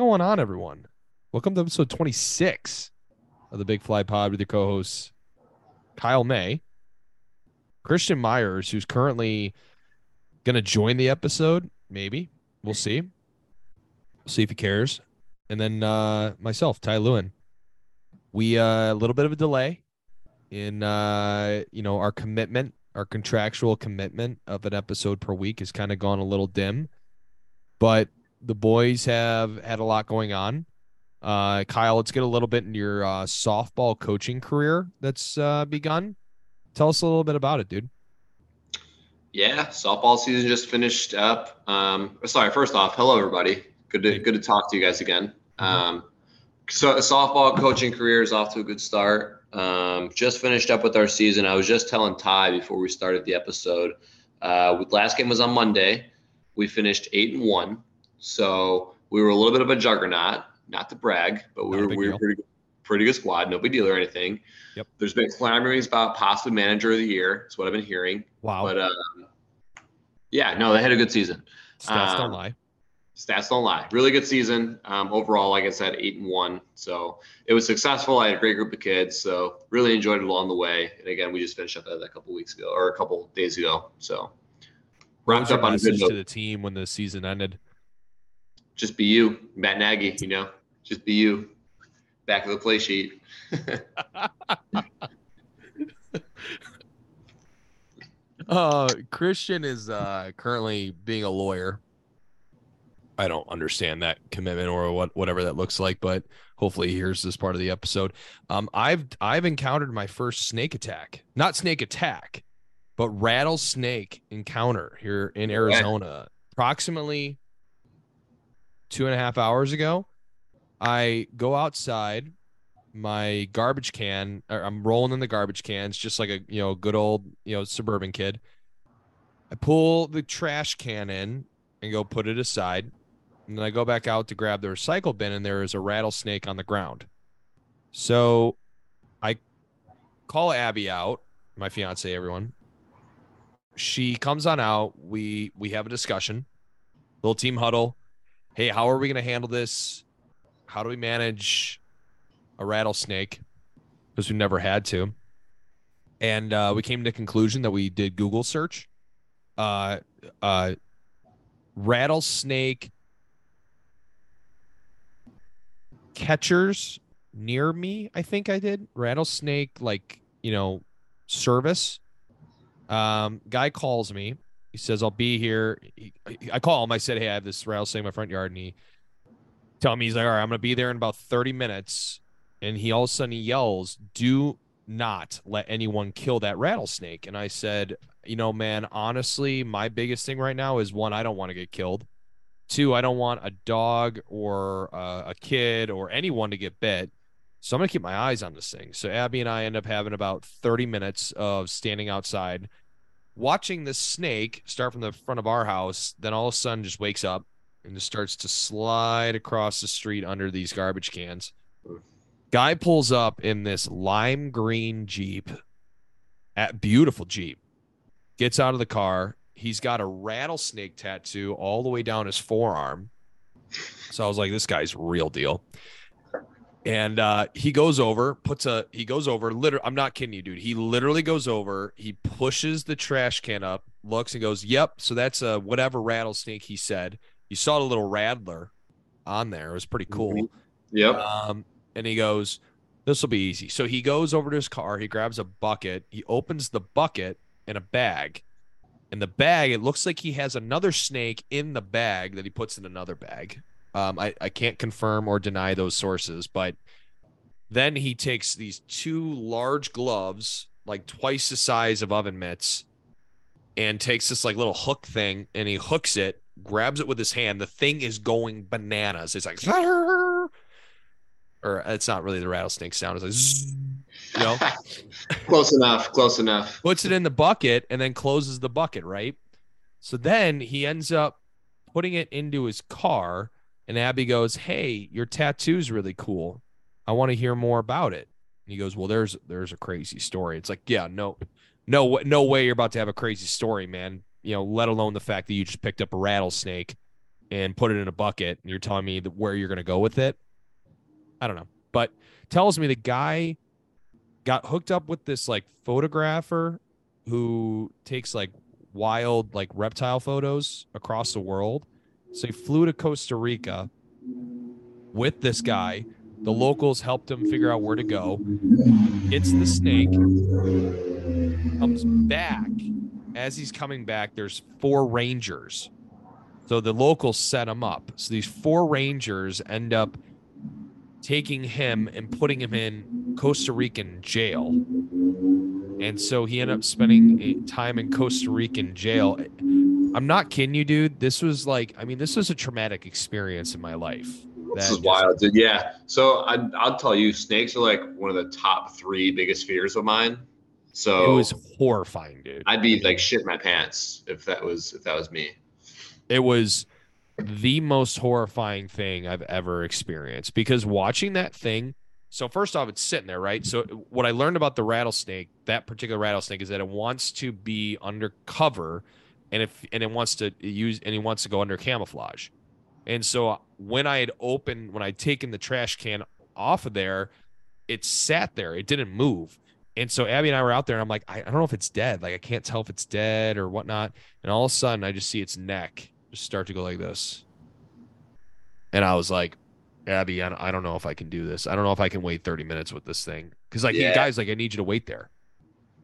going on, everyone? Welcome to episode 26 of the Big Fly Pod with your co hosts, Kyle May, Christian Myers, who's currently going to join the episode. Maybe. We'll see. We'll see if he cares. And then uh, myself, Ty Lewin. We uh, a little bit of a delay in uh, you know our commitment, our contractual commitment of an episode per week has kind of gone a little dim, but the boys have had a lot going on. Uh, Kyle, let's get a little bit into your uh, softball coaching career that's uh, begun. Tell us a little bit about it, dude. Yeah, softball season just finished up. Um, sorry, first off, hello everybody. Good to good to talk to you guys again. Mm-hmm. Um, so softball coaching career is off to a good start. Um, just finished up with our season. I was just telling Ty before we started the episode. Uh, last game was on Monday. We finished eight and one, so we were a little bit of a juggernaut. Not to brag, but we Not were we were pretty pretty good squad. No big deal or anything. Yep. There's been clamorings about possibly manager of the year. That's what I've been hearing. Wow. But um, yeah, no, they had a good season. Stats don't um, lie. Stats don't lie. Really good season. Um, overall, like I said, eight and one. So it was successful. I had a great group of kids. So really enjoyed it along the way. And again, we just finished up that a couple weeks ago or a couple days ago. So wrapped up on a good to the team when the season ended? Just be you, Matt Nagy. You know, just be you. Back of the play sheet. Uh, Christian is uh, currently being a lawyer. I don't understand that commitment or what whatever that looks like, but hopefully he hears this part of the episode. Um, I've I've encountered my first snake attack, not snake attack, but rattlesnake encounter here in Arizona, approximately two and a half hours ago. I go outside, my garbage can, I'm rolling in the garbage cans, just like a you know good old you know suburban kid. I pull the trash can in and go put it aside, and then I go back out to grab the recycle bin, and there is a rattlesnake on the ground. So I call Abby out, my fiance, everyone. She comes on out. We we have a discussion, little team huddle. Hey, how are we going to handle this? How do we manage a rattlesnake? Because we never had to. And uh, we came to the conclusion that we did Google search. Uh, uh, rattlesnake catchers near me. I think I did rattlesnake like you know service. Um, guy calls me. He says I'll be here. He, I call him. I said, hey, I have this rattlesnake in my front yard, and he tell me he's like, all right, I'm gonna be there in about 30 minutes. And he all of a sudden he yells, do not let anyone kill that rattlesnake. And I said, you know, man, honestly, my biggest thing right now is one, I don't want to get killed. Two, I don't want a dog or uh, a kid or anyone to get bit. So I'm gonna keep my eyes on this thing. So Abby and I end up having about 30 minutes of standing outside, watching this snake start from the front of our house. Then all of a sudden just wakes up and just starts to slide across the street under these garbage cans. Guy pulls up in this lime green Jeep, at beautiful Jeep, gets out of the car. He's got a rattlesnake tattoo all the way down his forearm. So I was like, this guy's real deal. And uh, he goes over, puts a, he goes over, literally, I'm not kidding you, dude. He literally goes over, he pushes the trash can up, looks and goes, yep. So that's a whatever rattlesnake he said. You saw the little rattler on there. It was pretty cool. Yep. Um, and he goes, This will be easy. So he goes over to his car, he grabs a bucket, he opens the bucket in a bag. In the bag, it looks like he has another snake in the bag that he puts in another bag. Um, I, I can't confirm or deny those sources, but then he takes these two large gloves, like twice the size of oven mitts, and takes this like little hook thing and he hooks it, grabs it with his hand. The thing is going bananas. It's like, or it's not really the rattlesnake sound. It's like, you know, close enough. Close enough. puts it in the bucket and then closes the bucket, right? So then he ends up putting it into his car, and Abby goes, "Hey, your tattoo's really cool. I want to hear more about it." And he goes, "Well, there's there's a crazy story." It's like, yeah, no, no, no way you're about to have a crazy story, man. You know, let alone the fact that you just picked up a rattlesnake and put it in a bucket and you're telling me where you're going to go with it. I don't know. But tells me the guy got hooked up with this like photographer who takes like wild like reptile photos across the world. So he flew to Costa Rica with this guy. The locals helped him figure out where to go. Hits the snake. Comes back. As he's coming back, there's four rangers. So the locals set him up. So these four rangers end up taking him and putting him in Costa Rican jail. And so he ended up spending time in Costa Rican jail. I'm not kidding you, dude. This was like, I mean, this was a traumatic experience in my life. This is wild, dude. Yeah. So I, I'll tell you, snakes are like one of the top three biggest fears of mine. So it was horrifying, dude. I'd be like shit my pants if that was if that was me. It was the most horrifying thing I've ever experienced because watching that thing. So first off, it's sitting there, right? So what I learned about the rattlesnake, that particular rattlesnake, is that it wants to be undercover, and if and it wants to use and it wants to go under camouflage. And so when I had opened, when I'd taken the trash can off of there, it sat there. It didn't move. And so Abby and I were out there, and I'm like, I, I don't know if it's dead. Like I can't tell if it's dead or whatnot. And all of a sudden, I just see its neck just start to go like this. And I was like, Abby, I, I don't know if I can do this. I don't know if I can wait 30 minutes with this thing. Cause like, yeah. guys, like, I need you to wait there.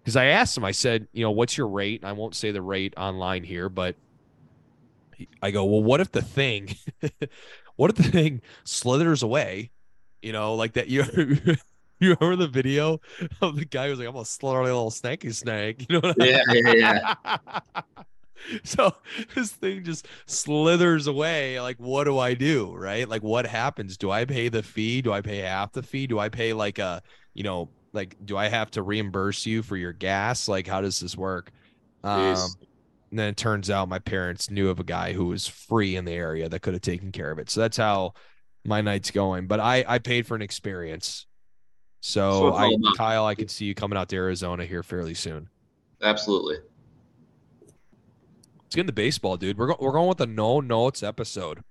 Cause I asked him, I said, you know, what's your rate? And I won't say the rate online here, but I go, well, what if the thing, what if the thing slithers away? You know, like that. You you remember the video of the guy who's like, I'm gonna slither a little snaky snake. You know? yeah, yeah, yeah. so this thing just slithers away like what do i do right like what happens do i pay the fee do i pay half the fee do i pay like a you know like do i have to reimburse you for your gas like how does this work um and then it turns out my parents knew of a guy who was free in the area that could have taken care of it so that's how my night's going but i i paid for an experience so, so I, kyle i can see you coming out to arizona here fairly soon absolutely Let's get into baseball, dude. We're, go- we're going with the no notes episode.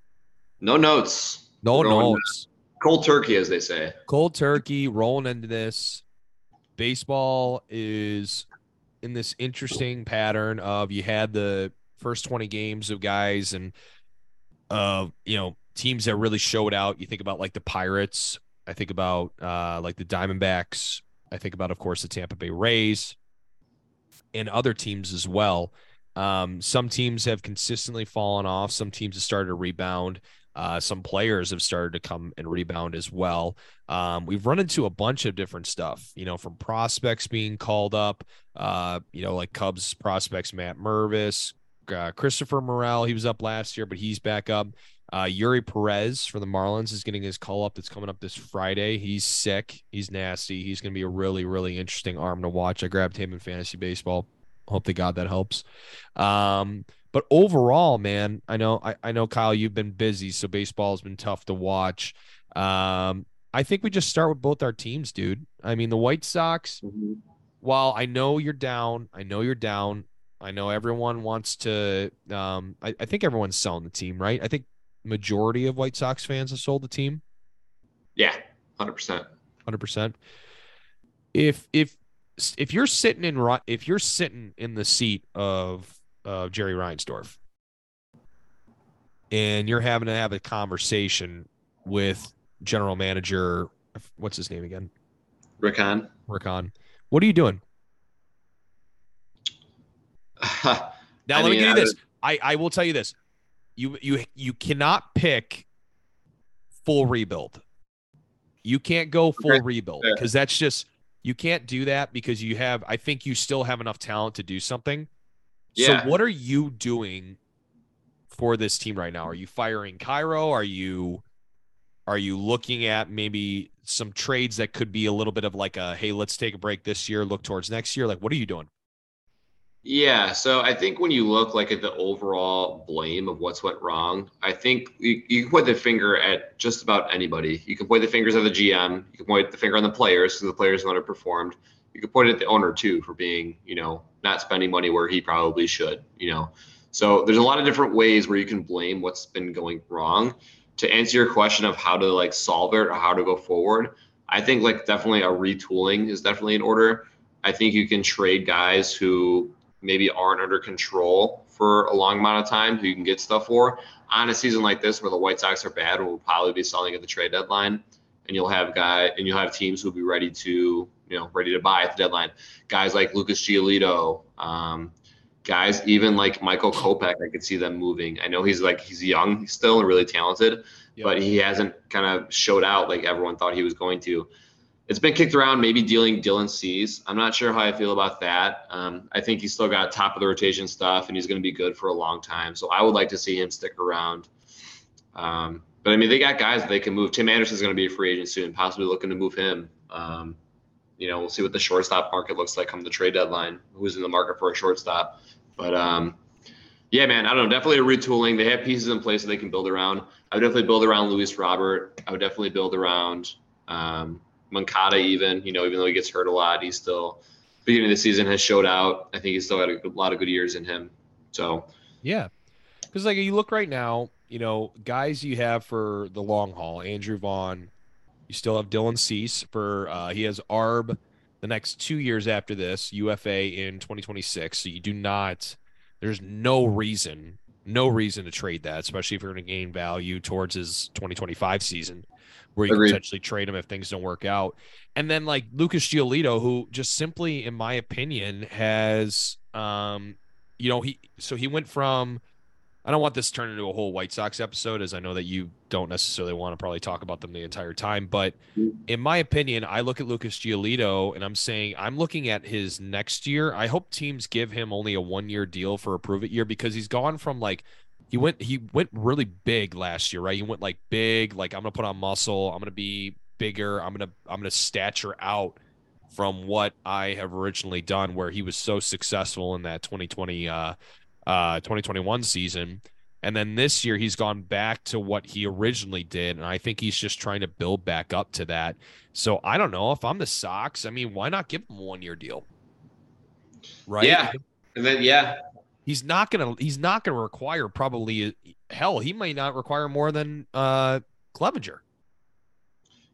No notes. No notes. Cold turkey, as they say. Cold turkey, rolling into this. Baseball is in this interesting pattern of you had the first 20 games of guys and uh you know teams that really showed out you think about like the pirates i think about uh like the diamondbacks i think about of course the tampa bay rays and other teams as well um, some teams have consistently fallen off. Some teams have started to rebound. Uh, some players have started to come and rebound as well. Um, we've run into a bunch of different stuff, you know, from prospects being called up, uh, you know, like Cubs prospects, Matt Mervis, uh, Christopher Morel. He was up last year, but he's back up. Uh, Eury Perez for the Marlins is getting his call up that's coming up this Friday. He's sick. He's nasty. He's going to be a really, really interesting arm to watch. I grabbed him in fantasy baseball hope to God that helps. Um, but overall, man, I know I, I know Kyle, you've been busy, so baseball's been tough to watch. Um, I think we just start with both our teams, dude. I mean, the White Sox, mm-hmm. while I know you're down, I know you're down. I know everyone wants to um I, I think everyone's selling the team, right? I think majority of White Sox fans have sold the team. Yeah, hundred percent. Hundred percent. If if if you're sitting in if you're sitting in the seat of uh, Jerry Reinsdorf. And you're having to have a conversation with general manager what's his name again? Rick Hahn Rick Hahn what are you doing? Now I let mean, me give you this. I, I will tell you this. You you you cannot pick full rebuild. You can't go full okay. rebuild because that's just you can't do that because you have, I think you still have enough talent to do something. Yeah. So what are you doing for this team right now? Are you firing Cairo? Are you are you looking at maybe some trades that could be a little bit of like a hey, let's take a break this year, look towards next year? Like what are you doing? Yeah, so I think when you look like at the overall blame of what's went wrong, I think you, you can point the finger at just about anybody. You can point the fingers at the GM. You can point the finger on the players because the players underperformed. You can point it at the owner too for being, you know, not spending money where he probably should. You know, So there's a lot of different ways where you can blame what's been going wrong. To answer your question of how to like solve it or how to go forward, I think like definitely a retooling is definitely in order. I think you can trade guys who maybe aren't under control for a long amount of time who you can get stuff for. On a season like this where the White Sox are bad, we'll probably be selling at the trade deadline and you'll have guy and you'll have teams who'll be ready to you know ready to buy at the deadline. Guys like Lucas Giolito, um, guys even like Michael Kopech, I could see them moving. I know he's like he's young still and really talented, yep. but he hasn't kind of showed out like everyone thought he was going to. It's been kicked around, maybe dealing Dylan Cease. I'm not sure how I feel about that. Um, I think he's still got top of the rotation stuff, and he's going to be good for a long time. So I would like to see him stick around. Um, but I mean, they got guys that they can move. Tim Anderson's going to be a free agent soon, possibly looking to move him. Um, you know, we'll see what the shortstop market looks like come the trade deadline. Who's in the market for a shortstop? But um, yeah, man, I don't know. Definitely a retooling. They have pieces in place that they can build around. I would definitely build around Luis Robert. I would definitely build around um, Moncada. Even you know, even though he gets hurt a lot, he's still beginning of the season has showed out. I think he's still got a lot of good years in him. So yeah, because like you look right now, you know, guys you have for the long haul, Andrew Vaughn. You still have Dylan Cease for uh, he has ARB the next two years after this, UFA in 2026. So you do not there's no reason, no reason to trade that, especially if you're going to gain value towards his 2025 season, where you Agreed. can potentially trade him if things don't work out. And then like Lucas Giolito, who just simply, in my opinion, has um, you know, he so he went from I don't want this to turn into a whole White Sox episode, as I know that you don't necessarily want to probably talk about them the entire time. But in my opinion, I look at Lucas Giolito and I'm saying I'm looking at his next year. I hope teams give him only a one year deal for a prove it year because he's gone from like he went he went really big last year, right? He went like big, like I'm gonna put on muscle, I'm gonna be bigger, I'm gonna I'm gonna stature out from what I have originally done, where he was so successful in that 2020 uh uh, 2021 season. And then this year, he's gone back to what he originally did. And I think he's just trying to build back up to that. So I don't know if I'm the Sox. I mean, why not give him a one year deal? Right. Yeah. And then, yeah. He's not going to, he's not going to require probably, hell, he might not require more than uh, Clevinger.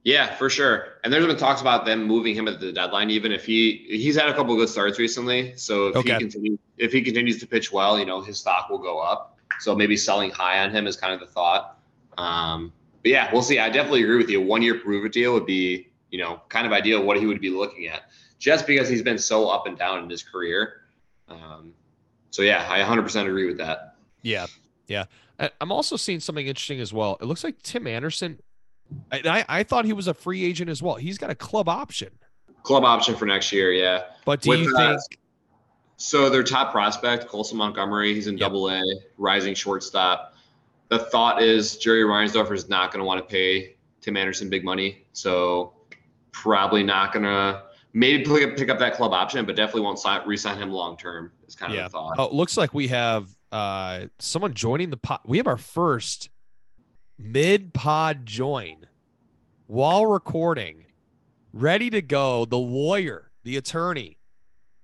Yeah, for sure. And there's been talks about them moving him at the deadline, even if he he's had a couple good starts recently. So if okay. he continues if he continues to pitch well, you know, his stock will go up. So maybe selling high on him is kind of the thought. Um, but yeah, we'll see. I definitely agree with you. A one year prove it deal would be, you know, kind of ideal what he would be looking at, just because he's been so up and down in his career. Um, so yeah, I 100% agree with that. Yeah, yeah. I'm also seeing something interesting as well. It looks like Tim Anderson I, I thought he was a free agent as well. He's got a club option. Club option for next year, yeah. But do With, you think? Uh, so their top prospect, Colson Montgomery, he's in yep. Double A, rising shortstop. The thought is Jerry Reinsdorfer is not going to want to pay Tim Anderson big money, so probably not going to maybe pick up, pick up that club option, but definitely won't sign, re-sign him long term. Is kind yeah. of the thought. Oh, it looks like we have uh, someone joining the pot. We have our first mid pod join while recording, ready to go. The lawyer, the attorney,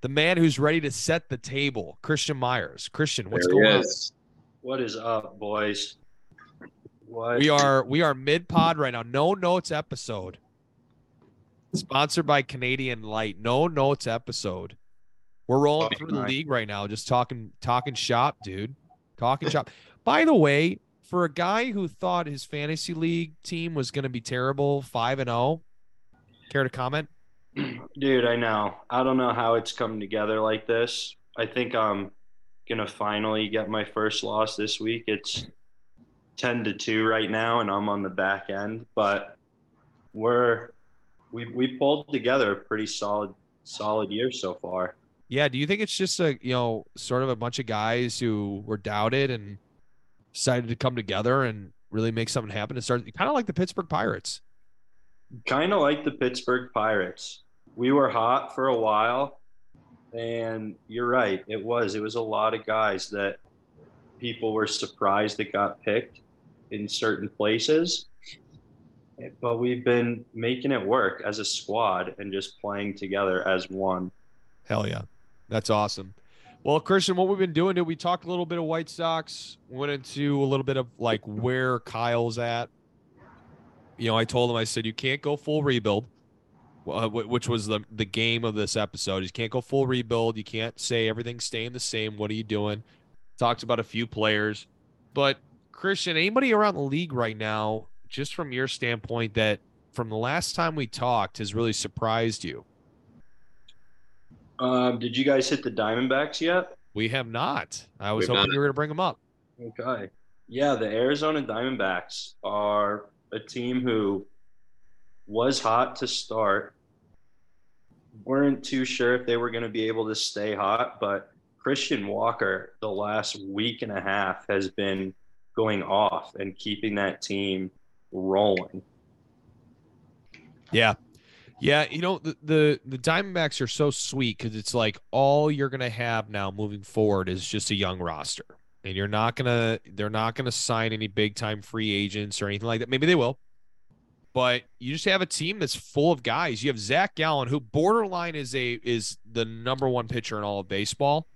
the man who's ready to set the table, Christian Myers. Christian, what's going on? What is up, boys? What? We are we are mid pod right now. No notes episode. Sponsored by Canadian Light. No notes episode. We're rolling through the league right now, just talking talking shop, dude. Talking shop. By the way, for a guy who thought his fantasy league team was going to be terrible, 5 and 0, care to comment? Dude, I know. I don't know how it's come together like this. I think I'm going to finally get my first loss this week. It's 10 to 2 right now and I'm on the back end, but we're we we pulled together a pretty solid solid year so far. Yeah, do you think it's just a, you know, sort of a bunch of guys who were doubted and decided to come together and really make something happen and start kind of like the Pittsburgh Pirates. Kind of like the Pittsburgh Pirates. We were hot for a while, and you're right. It was. It was a lot of guys that people were surprised that got picked in certain places. But we've been making it work as a squad and just playing together as one. Hell yeah. That's awesome. Well, Christian, what we've been doing, we talked a little bit of White Sox, went into a little bit of like where Kyle's at. You know, I told him, I said, you can't go full rebuild, uh, which was the the game of this episode. You can't go full rebuild. You can't say everything's staying the same. What are you doing? Talked about a few players, but Christian, anybody around the league right now, just from your standpoint, that from the last time we talked has really surprised you? Um, did you guys hit the Diamondbacks yet? We have not. I was We've hoping you were going to bring them up. Okay. Yeah, the Arizona Diamondbacks are a team who was hot to start. weren't too sure if they were going to be able to stay hot, but Christian Walker, the last week and a half, has been going off and keeping that team rolling. Yeah, yeah, you know the the, the Diamondbacks are so sweet because it's like all you're gonna have now moving forward is just a young roster, and you're not gonna they're not gonna sign any big time free agents or anything like that. Maybe they will, but you just have a team that's full of guys. You have Zach Gallen, who borderline is a is the number one pitcher in all of baseball.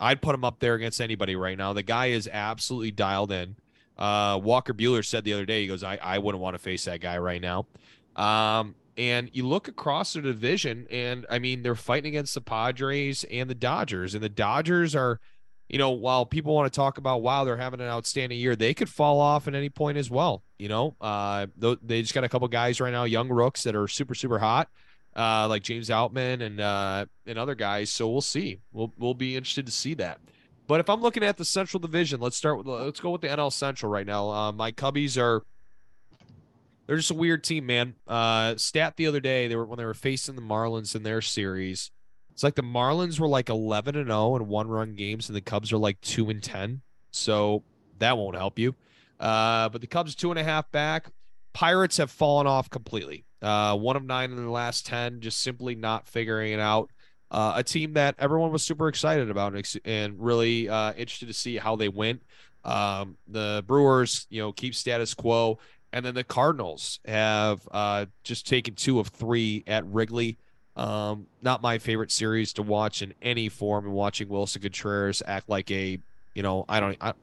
I'd put him up there against anybody right now. The guy is absolutely dialed in. Uh, Walker Buehler said the other day, he goes, I, I wouldn't want to face that guy right now. Um, and you look across the division, and I mean, they're fighting against the Padres and the Dodgers. And the Dodgers are, you know, while people want to talk about, wow, they're having an outstanding year, they could fall off at any point as well. You know, uh, they just got a couple guys right now, young rooks that are super, super hot. Uh, like James Outman and uh, and other guys. So we'll see. We'll we'll be interested to see that. But if I'm looking at the Central Division, let's start with let's go with the NL Central right now. Uh, my Cubbies are they're just a weird team, man. Uh, stat the other day, they were when they were facing the Marlins in their series. It's like the Marlins were like 11 and 0 in one run games, and the Cubs are like 2 and 10. So that won't help you. Uh, but the Cubs two and a half back. Pirates have fallen off completely. Uh, one of nine in the last 10, just simply not figuring it out. Uh, a team that everyone was super excited about and really uh, interested to see how they went. Um, the Brewers, you know, keep status quo. And then the Cardinals have uh, just taken two of three at Wrigley. Um, not my favorite series to watch in any form. And watching Willson Contreras act like a, you know, I don't. I,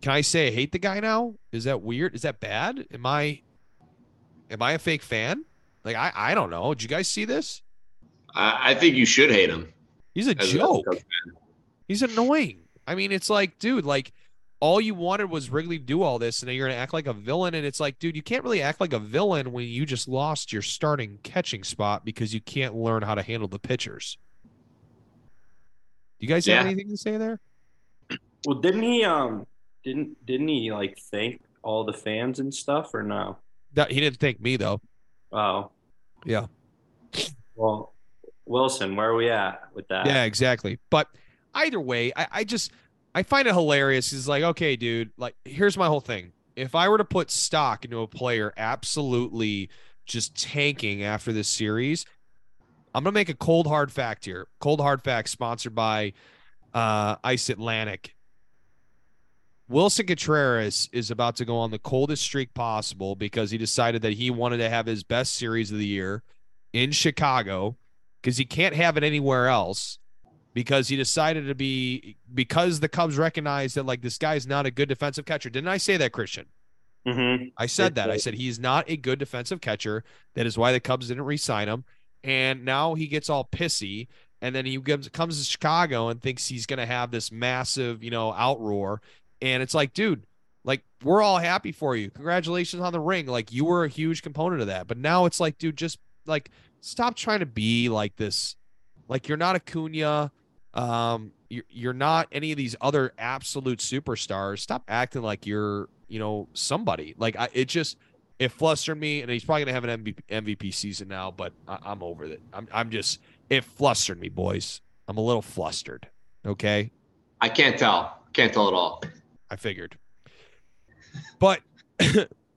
can I say I hate the guy now? Is that weird? Is that bad? Am I, am I a fake fan? Like I, I don't know. Did you guys see this? I, I think you should hate him. He's a joke. He's annoying. I mean, it's like, dude, like all you wanted was Wrigley to do all this, and then you're going to act like a villain. And it's like, dude, you can't really act like a villain when you just lost your starting catching spot because you can't learn how to handle the pitchers. Do you guys yeah. have anything to say there? Well, didn't he? Um, didn't didn't he like thank all the fans and stuff, or no? That, he didn't thank me though. Oh, yeah. Well, Willson, where are we at with that? Yeah, exactly. But either way, I, I just I find it hilarious. He's like, okay, dude, like here's my whole thing. If I were to put stock into a player absolutely just tanking after this series, I'm gonna make a cold hard fact here. Cold hard fact sponsored by uh, Ice Atlantic. Willson Contreras is about to go on the coldest streak possible because he decided that he wanted to have his best series of the year in Chicago because he can't have it anywhere else because he decided to be because the Cubs recognized that like this guy's not a good defensive catcher. Didn't I say that, Christian? Mm-hmm. I said that. I said he's not a good defensive catcher. That is why the Cubs didn't re-sign him. And now he gets all pissy, and then he comes comes to Chicago and thinks he's going to have this massive, you know, outroar. And it's like, dude, like we're all happy for you. Congratulations on the ring. Like you were a huge component of that. But now it's like, dude, just like stop trying to be like this. Like you're not Acuna um, you're, you're not any of these other absolute superstars. Stop acting like you're, you know, somebody. Like I, it just it flustered me, and he's probably gonna have an MVP, MVP season now. But I, I'm over it. I'm I'm just it flustered me, boys. I'm a little flustered. Okay. I can't tell. Can't tell at all. I figured. But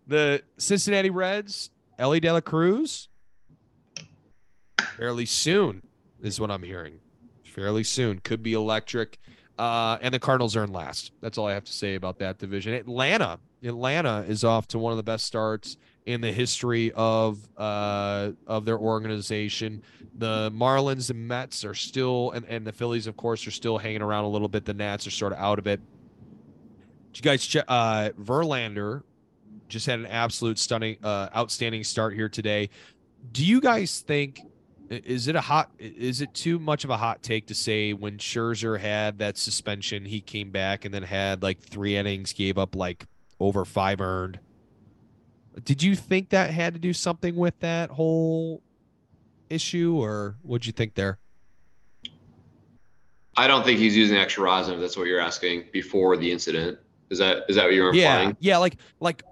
the Cincinnati Reds, Elly De La Cruz, fairly soon is what I'm hearing fairly soon. Could be electric. Uh, and the Cardinals are in last. That's all I have to say about that division. Atlanta, Atlanta is off to one of the best starts in the history of uh of their organization. The Marlins and Mets are still and, and the Phillies, of course, are still hanging around a little bit. The Nats are sort of out of it. Did you guys check uh Verlander just had an absolute stunning uh outstanding start here today. Do you guys think is it a hot is it too much of a hot take to say when Scherzer had that suspension, he came back and then had like three innings, gave up like over five earned? Did you think that had to do something with that whole issue, or what'd you think there? I don't think he's using extra rosin. If that's what you're asking before the incident, is that is that what you're implying? Yeah, yeah. Like, like,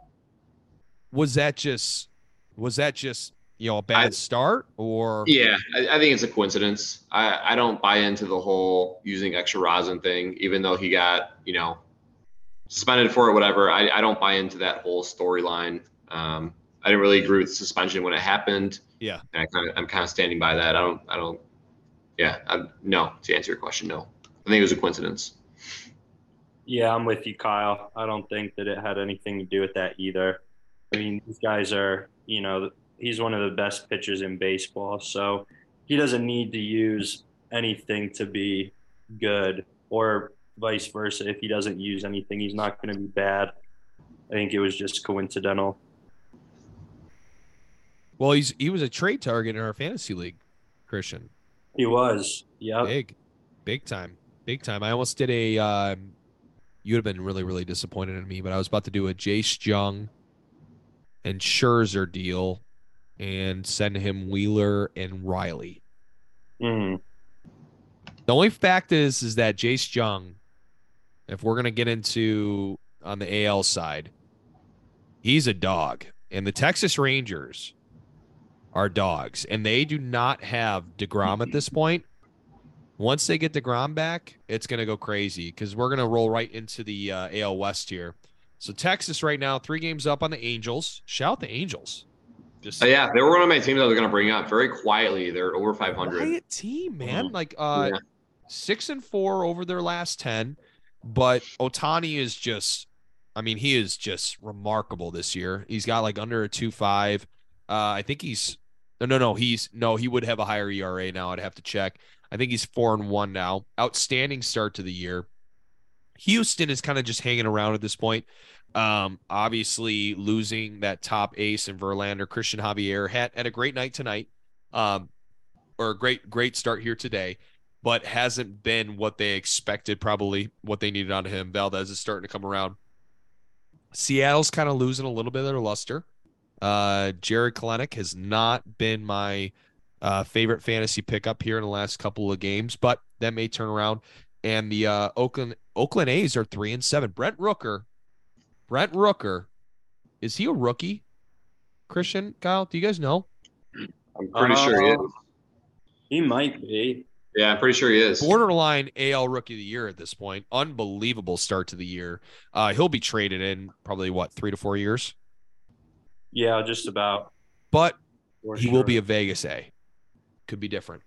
was that just was that just you know a bad I, start or? Yeah, I, I, think it's a coincidence. I I don't buy into the whole using extra rosin thing, even though he got you know suspended for it, whatever. I I don't buy into that whole storyline. Um, I didn't really agree with suspension when it happened. Yeah, and I kind of I'm kind of standing by that. I don't I don't. Yeah, I'm, no. To answer your question, no. I think it was a coincidence. Yeah, I'm with you, Kyle. I don't think that it had anything to do with that either. I mean, these guys are, you know, he's one of the best pitchers in baseball, so he doesn't need to use anything to be good, or vice versa. If he doesn't use anything, he's not going to be bad. I think it was just coincidental. Well, he's he was a trade target in our fantasy league, Christian. He was. Yeah. Big, big time, big time. I almost did a. Um, you would have been really, really disappointed in me, but I was about to do a Jace Jung and Scherzer deal, and send him Wheeler and Riley. Mm. The only fact is, is that Jace Jung, if we're gonna get into on the AL side, he's a dog, and the Texas Rangers are dogs, and they do not have Degrom at this point. Once they get Degrom back, it's gonna go crazy because we're gonna roll right into the uh, AL West here. So Texas right now, three games up on the Angels. Shout the Angels. Just uh, yeah, they were one of my teams I was gonna bring up very quietly. They're over 500. Quiet team, man. Mm-hmm. Like uh, yeah. six and four over their last ten, but Ohtani is just. I mean, he is just remarkable this year. He's got like under a two five. Uh, I think he's no, no, no. He's no. He would have a higher ERA now. I'd have to check. I think he's four and one now. Outstanding start to the year. Houston is kind of just hanging around at this point. Um, obviously losing that top ace in Verlander, Cristian Javier had, had a great night tonight. Um, or a great, great start here today, but hasn't been what they expected, probably what they needed out of him. Valdez is starting to come around. Seattle's kind of losing a little bit of their luster. Uh, Jarred Kelenic has not been my uh, favorite fantasy pickup here in the last couple of games, but that may turn around. And the uh, Oakland Oakland A's are three and seven. Brent Rooker, Brent Rooker, is he a rookie? Christian, Kyle, do you guys know? I'm pretty uh, sure he is. He might be. Yeah, I'm pretty sure he is. Borderline AL Rookie of the Year at this point. Unbelievable start to the year. Uh, he'll be traded in probably what three to four years. Yeah, just about. But For he sure. will be a Vegas A. Could be different.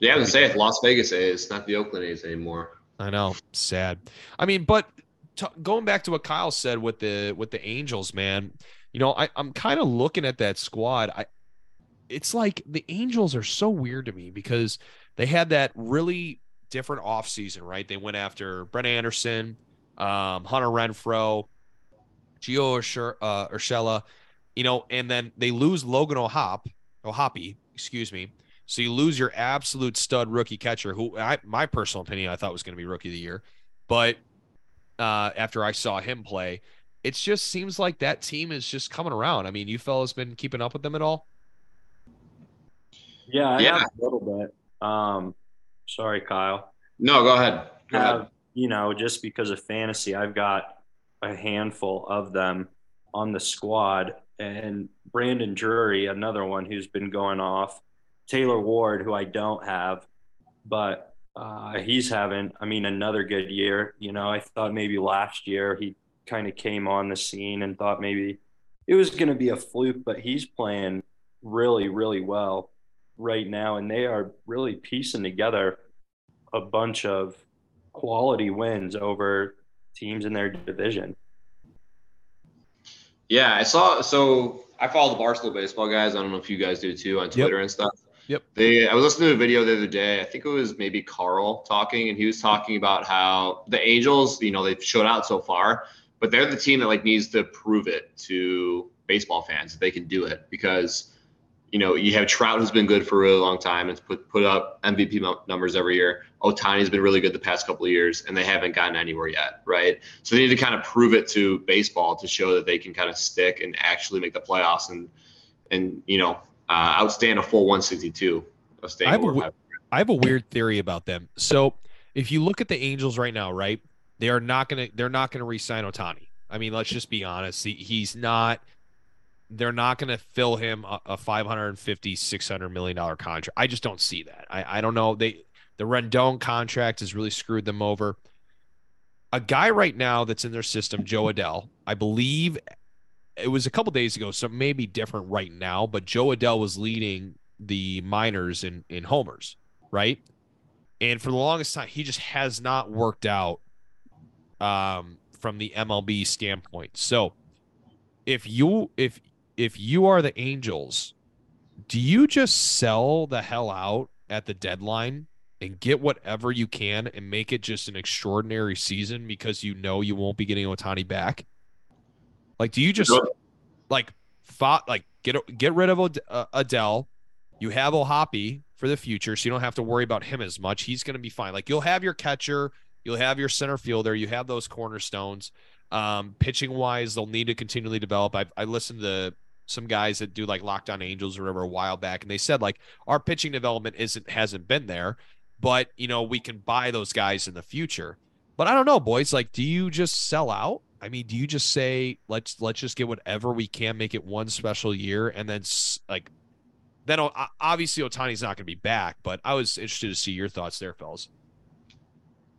Yeah, I was say it. Las Vegas A's, not the Oakland A's anymore. I know, sad. I mean, but t- going back to what Kyle said with the with the Angels, man, you know, I, I'm kind of looking at that squad. I, it's like the Angels are so weird to me because they had that really different offseason, right? They went after Brett Anderson, um, Hunter Renfroe, Gio Urshela, uh, Urshela, you know, and then they lose Logan O'Hop, O'Hoppe, excuse me. So you lose your absolute stud rookie catcher, who I, my personal opinion, I thought was going to be rookie of the year. But uh, after I saw him play, it just seems like that team is just coming around. I mean, you fellas been keeping up with them at all? Yeah, I yeah. have a little bit. Um, sorry, Kyle. No, go ahead. Go have, ahead. You know, just because of fantasy, I've got a handful of them on the squad. And Brandon Drury, another one who's been going off. Taylor Ward, who I don't have, but uh, he's having, I mean, another good year. You know, I thought maybe last year he kind of came on the scene and thought maybe it was going to be a fluke, but he's playing really, really well right now. And they are really piecing together a bunch of quality wins over teams in their division. Yeah, I saw. So I follow the Barstool baseball guys. I don't know if you guys do too on Twitter and stuff. Yep. They. I was listening to a video the other day. I think it was maybe Carl talking, and he was talking about how the Angels, you know, they've showed out so far, but they're the team that like needs to prove it to baseball fans that they can do it because you know, you have Trout who's been good for a really long time and put put up MVP numbers every year. Ohtani's been really good the past couple of years, and they haven't gotten anywhere yet, right? So they need to kind of prove it to baseball to show that they can kind of stick and actually make the playoffs and and you know uh, outstand a full 162. I have, a, I have a weird theory about them. So if you look at the Angels right now, right, they are not gonna they're not gonna re-sign Ohtani. I mean, let's just be honest. He, he's not they're not going to fill him a, a 550 600 million dollar contract i just don't see that I, I don't know they the rendon contract has really screwed them over a guy right now that's in their system Jo adell i believe it was a couple days ago so it may be different right now but Jo adell was leading the minors in in homers right and for the longest time he just has not worked out um from the mlb standpoint so if you if if you are the Angels, do you just sell the hell out at the deadline and get whatever you can and make it just an extraordinary season because you know you won't be getting Ohtani back? Like, do you just like fought like get get rid of uh, Adell? You have O'Hoppe for the future, so you don't have to worry about him as much. He's going to be fine. Like you'll have your catcher, you'll have your center fielder, you have those cornerstones. Um, pitching wise, they'll need to continually develop. I, I listened to some guys that do like Locked On Angels or whatever a while back, and they said like our pitching development isn't hasn't been there, but you know we can buy those guys in the future. But I don't know, boys. Like, do you just sell out? I mean, do you just say let's let's just get whatever we can, make it one special year, and then like then obviously Ohtani's not going to be back. But I was interested to see your thoughts there, fellas.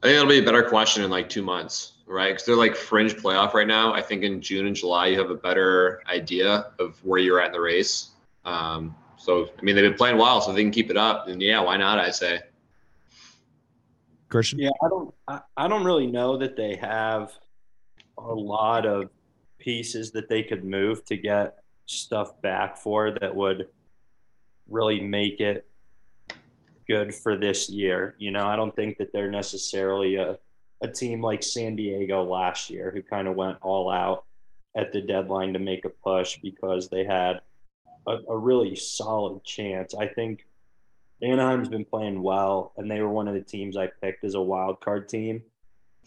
I think it'll be a better question in like two months, right? Because they're like fringe playoff right now. I think in June and July you have a better idea of where you're at in the race. Um, so I mean they've been playing well, so they can keep it up. And yeah, why not? I say. Christian. Yeah, I don't. I, I don't really know that they have a lot of pieces that they could move to get stuff back for that would really make it good for this year. You know, I don't think that they're necessarily a, a team like San Diego last year who kind of went all out at the deadline to make a push because they had a, a really solid chance. I think Anaheim's been playing well, and they were one of the teams I picked as a wild card team.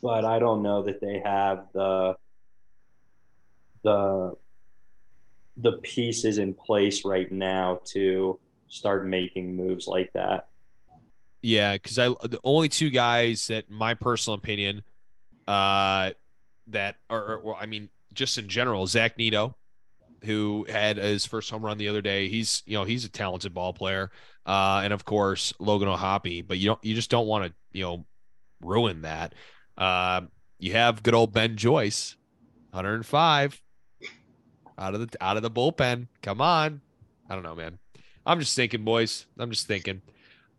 But I don't know that they have the the the pieces in place right now to start making moves like that. Yeah, because I the only two guys that my personal opinion, uh, that are well, I mean, just in general, Zach Neto, who had his first home run the other day. He's you know he's a talented ball player, uh, and of course Logan O'Hoppe. But you don't you just don't want to you know ruin that. Uh, you have good old Ben Joyce, 105 out of the out of the bullpen. Come on, I don't know, man. I'm just thinking, boys. I'm just thinking.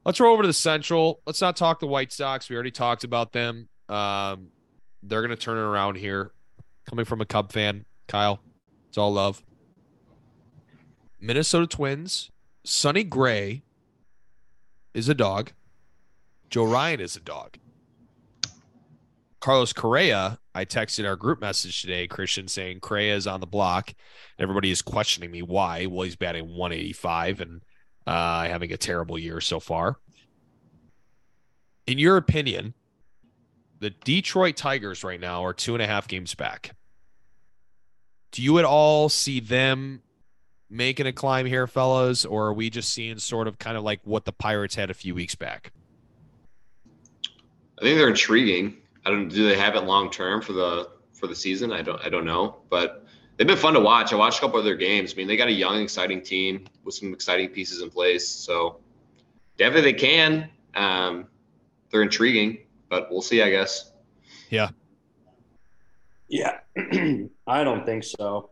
Let's roll over to the Central. Let's not talk the White Sox. We already talked about them. Um, they're going to turn it around here. Coming from a Cub fan, Kyle, it's all love. Minnesota Twins. Sonny Gray is a dog. Joe Ryan is a dog. Carlos Correa, I texted our group message today, Christian, saying Correa is on the block. Everybody is questioning me why. Well, he's batting 185 and uh, having a terrible year so far. In your opinion, the Detroit Tigers right now are two and a half games back. Do you at all see them making a climb here, fellas, or are we just seeing sort of kind of like what the Pirates had a few weeks back? I think they're intriguing. I don't do they have it long term for the for the season? I don't I don't know, but they've been fun to watch. I watched a couple of their games. I mean, they got a young, exciting team with some exciting pieces in place. So definitely they can. Um, they're intriguing, but we'll see, I guess. Yeah. Yeah, I don't think so.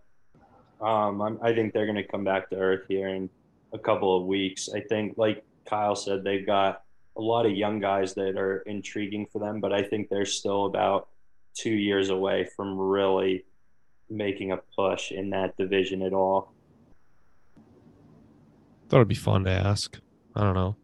Um, I'm, I think they're going to come back to earth here in a couple of weeks. I think, like Kyle said, they've got a lot of young guys that are intriguing for them, but I think they're still about two years away from really making a push in that division at all. Thought it'd be fun to ask. I don't know.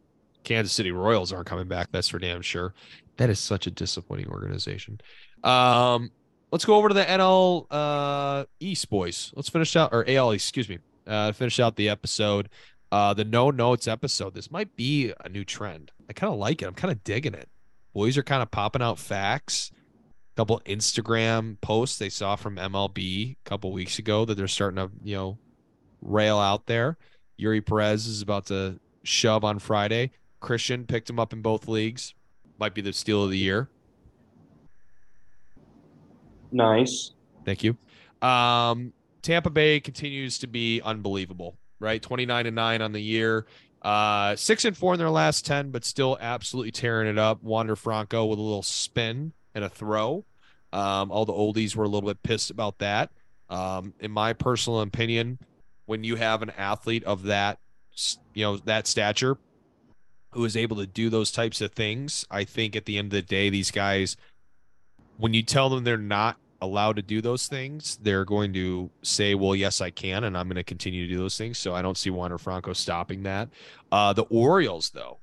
Kansas City Royals aren't coming back. That's for damn sure. That is such a disappointing organization. Um, let's go over to the NL uh, East, boys. Let's finish out or AL, excuse me. Uh, finish out the episode. Uh, the no notes episode. This might be a new trend. I kind of like it. I'm kind of digging it. Boys are kind of popping out facts. A couple Instagram posts they saw from MLB a couple weeks ago that they're starting to, you know, rail out there. Eury Perez is about to shove on Friday. Christian picked him up in both leagues. Might be the steal of the year. Nice. Thank you. Um, Tampa Bay continues to be unbelievable, right? 29 and 9 on the year. Uh, 6 and 4 in their last 10, but still absolutely tearing it up. Wander Franco with a little spin and a throw. Um, all the oldies were a little bit pissed about that. Um, in my personal opinion, when you have an athlete of that, you know, that stature who is able to do those types of things, I think at the end of the day, these guys, when you tell them they're not allowed to do those things, they're going to say, "Well, yes, I can, and I'm going to continue to do those things." So I don't see Wander Franco stopping that. Uh, the Orioles, though,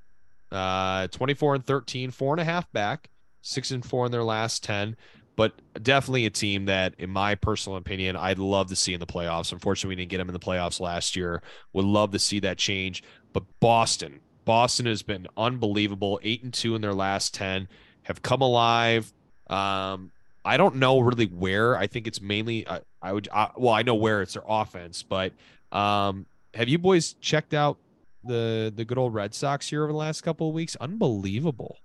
uh, 24 and 13, four and a half back, six and four in their last 10, but definitely a team that, in my personal opinion, I'd love to see in the playoffs. Unfortunately, we didn't get them in the playoffs last year. Would love to see that change. But Boston, Boston has been unbelievable. Eight and two in their last 10, have come alive. Um, I don't know really where. I think it's mainly I, I would I, well I know where it's their offense, but um, have you boys checked out the the good old Red Sox here over the last couple of weeks? Unbelievable.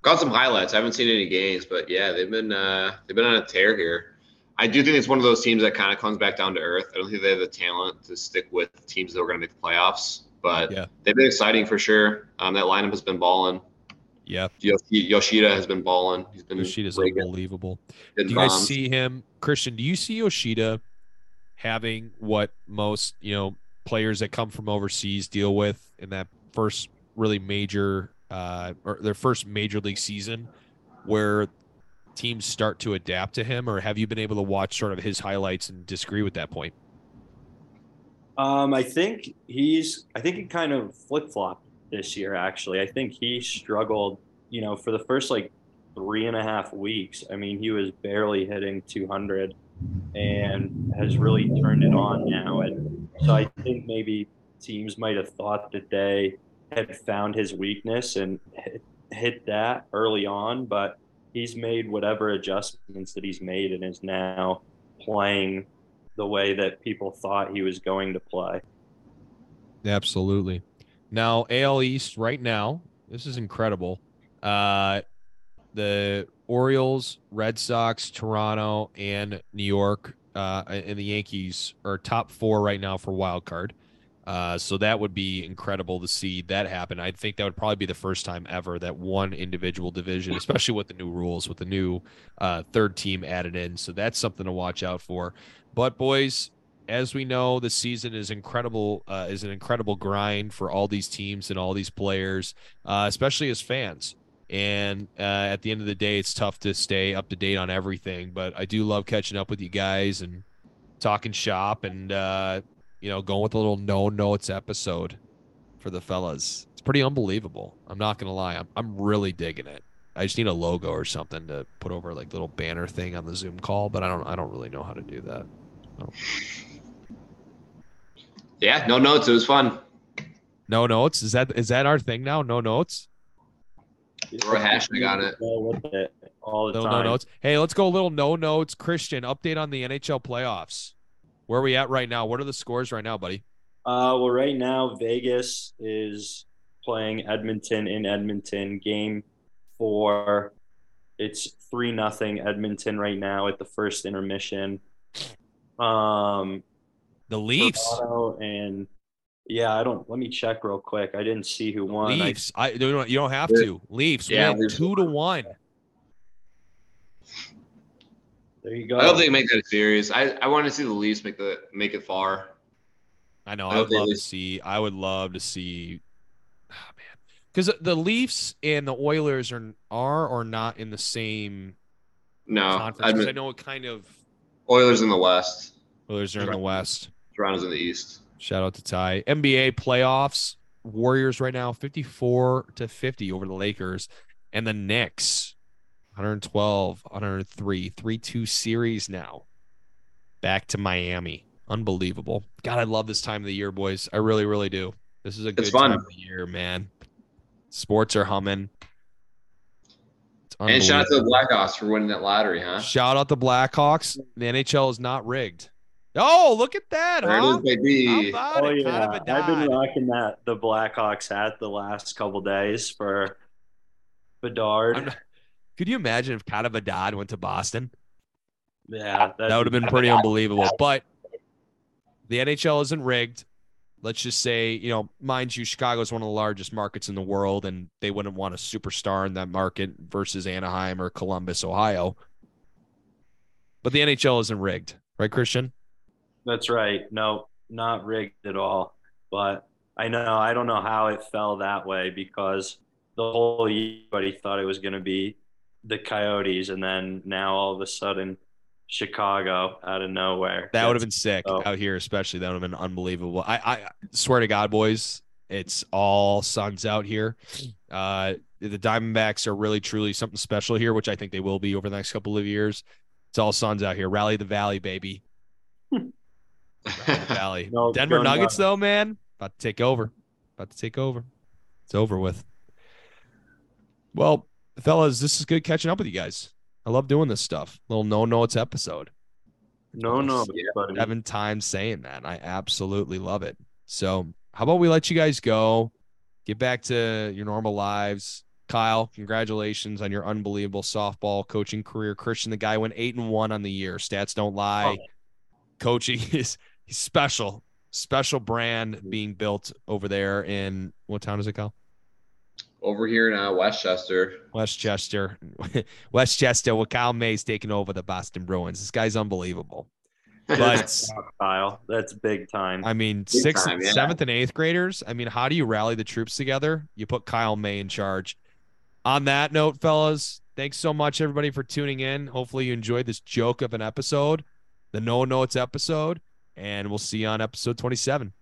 Got some highlights. I haven't seen any games, but yeah, they've been uh, they've been on a tear here. I do think it's one of those teams that kind of comes back down to earth. I don't think they have the talent to stick with teams that are going to make the playoffs, but yeah. they've been exciting for sure. Um, that lineup has been balling. Yeah. Yoshida has been balling. He's been Yoshida's unbelievable. Do you guys see him, Christian? Do you see Yoshida having what most you know players that come from overseas deal with in that first really major uh, or their first major league season, where teams start to adapt to him, or have you been able to watch sort of his highlights and disagree with that point? Um, I think he's. I think he kind of flip flopped this year. Actually, I think he struggled. You know, for the first like three and a half weeks. I mean, he was barely hitting 200, and has really turned it on now. And so I think maybe teams might have thought that they had found his weakness and hit, that early on, but he's made whatever adjustments that he's made and is now playing the way that people thought he was going to play. Absolutely. Now, AL East right now, this is incredible. Uh, the Orioles, Red Sox, Toronto, and New York, uh, and the Yankees are top four right now for wild card. Uh, so that would be incredible to see that happen. I think that would probably be the first time ever that one individual division, especially with the new rules, with the new uh, third team added in. So that's something to watch out for. But boys, as we know, the season is incredible. Uh, is an incredible grind for all these teams and all these players, uh, especially as fans. And uh, at the end of the day, it's tough to stay up to date on everything. But I do love catching up with you guys and talking shop and uh, you know, going with a little no notes episode for the fellas. It's pretty unbelievable. I'm not gonna lie. I'm I'm really digging it. I just need a logo or something to put over like little banner thing on the Zoom call, but I don't I don't really know how to do that. So. Yeah, no notes. It was fun. No notes. Is that is that our thing now? No notes. Throw a hashtag on it. All the no, time. no notes. Hey, let's go a little no notes. Christian, update on the NHL playoffs. Where are we at right now? What are the scores right now, buddy? Uh, well, right now Vegas is playing Edmonton in Edmonton. Game four, it's three nothing Edmonton right now at the first intermission. Um, the Leafs and yeah, I don't. Let me check real quick. I didn't see who won. Leafs. I, I you don't. You don't have to. Leafs. Yeah, win two to one. There you go. I hope they make that a series. I, I want to see the Leafs make the make it far. I know. I, I would love to see. I would love to see. Oh, man, because the Leafs and the Oilers are are or not in the same no conference. I know it kind of Oilers in the West. Oilers are in the West. Toronto's in the East. Shout out to Ty. NBA playoffs. Warriors right now 54 to 50 over the Lakers. And the Knicks 112, 103, 3 2 series now. Back to Miami. Unbelievable. God, I love this time of the year, boys. I really, really do. This is a good time of the year, man. Sports are humming. And shout out to the. Blackhawks for winning that lottery, huh? Shout out the Blackhawks. The NHL is not rigged. Oh, look at that, There it huh? is, baby. How about Oh it? yeah, Kind of a I've been rocking that the Blackhawks hat the last couple days for Bedard. I'm not- Could you imagine if Connor Bedard went to Boston? yeah, That would have been pretty unbelievable. But the NHL isn't rigged. Let's just say, you know, mind you, Chicago is one of the largest markets in the world, and they wouldn't want a superstar in that market versus Anaheim or Columbus, Ohio. But the NHL isn't rigged, right, Christian? That's right. No, not rigged at all. But I know I don't know how it fell that way because the whole year everybody thought it was going to be the Coyotes, and then now all of a sudden Chicago out of nowhere. That would have been sick Oh. out here, especially. That would have been unbelievable. I, I swear to God, boys, it's all suns out here. Uh, the Diamondbacks are really, truly something special here, which I think they will be over the next couple of years. It's all suns out here. Rally the Valley, baby. Valley. No, Denver Nuggets, though, man, about to take over. About to take over. It's over with. Well, fellas, this is good catching up with you guys. I love doing this stuff. Little no notes episode No, no, seven times saying that. I absolutely love it. So, how about we let you guys go, get back to your normal lives. Kyle, congratulations on your unbelievable softball coaching career. Christian, the guy went eight and one on the year. Stats don't lie. Coaching is he's special, special brand being built over there in what town is it, Kyle? Over here in uh, Westchester. Westchester. Westchester, with Kyle Mays taking over the Boston Bruins. This guy's unbelievable. But Kyle. That's big time. I mean, Big sixth, time, yeah. seventh, and eighth graders. I mean, how do you rally the troops together? You put Kyle May in charge. On that note, fellas, thanks so much everybody for tuning in. Hopefully, you enjoyed this joke of an episode, the No Notes episode, and we'll see you on episode 27.